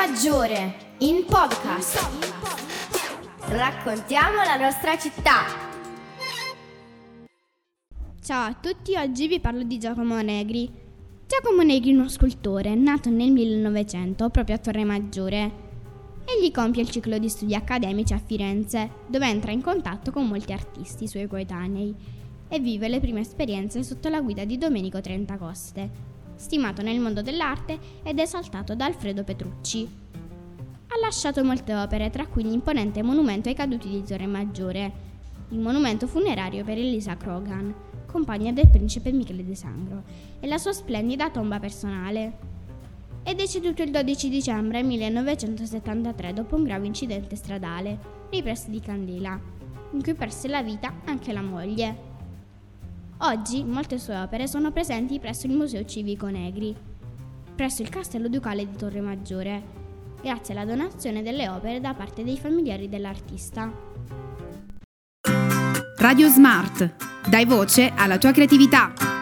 Maggiore, in podcast. Raccontiamo la nostra città. Ciao a tutti, oggi vi parlo di Giacomo Negri. Giacomo Negri è uno scultore nato nel 1900 proprio a Torre Maggiore. Egli compie il ciclo di studi accademici a Firenze, dove entra in contatto con molti artisti suoi coetanei e vive le prime esperienze sotto la guida di Domenico Trentacoste, stimato nel mondo dell'arte ed esaltato da Alfredo Petrucci. Ha lasciato molte opere, tra cui l'imponente monumento ai caduti di Torre Maggiore, il monumento funerario per Elisa Krogan, compagna del principe Michele De Sangro, e la sua splendida tomba personale. È deceduto il 12 dicembre 1973 dopo un grave incidente stradale nei pressi di Candela, in cui perse la vita anche la moglie. Oggi molte sue opere sono presenti presso il Museo Civico Negri, presso il Castello Ducale di Torre Maggiore, grazie alla donazione delle opere da parte dei familiari dell'artista. Radio Smart. Dai voce alla tua creatività.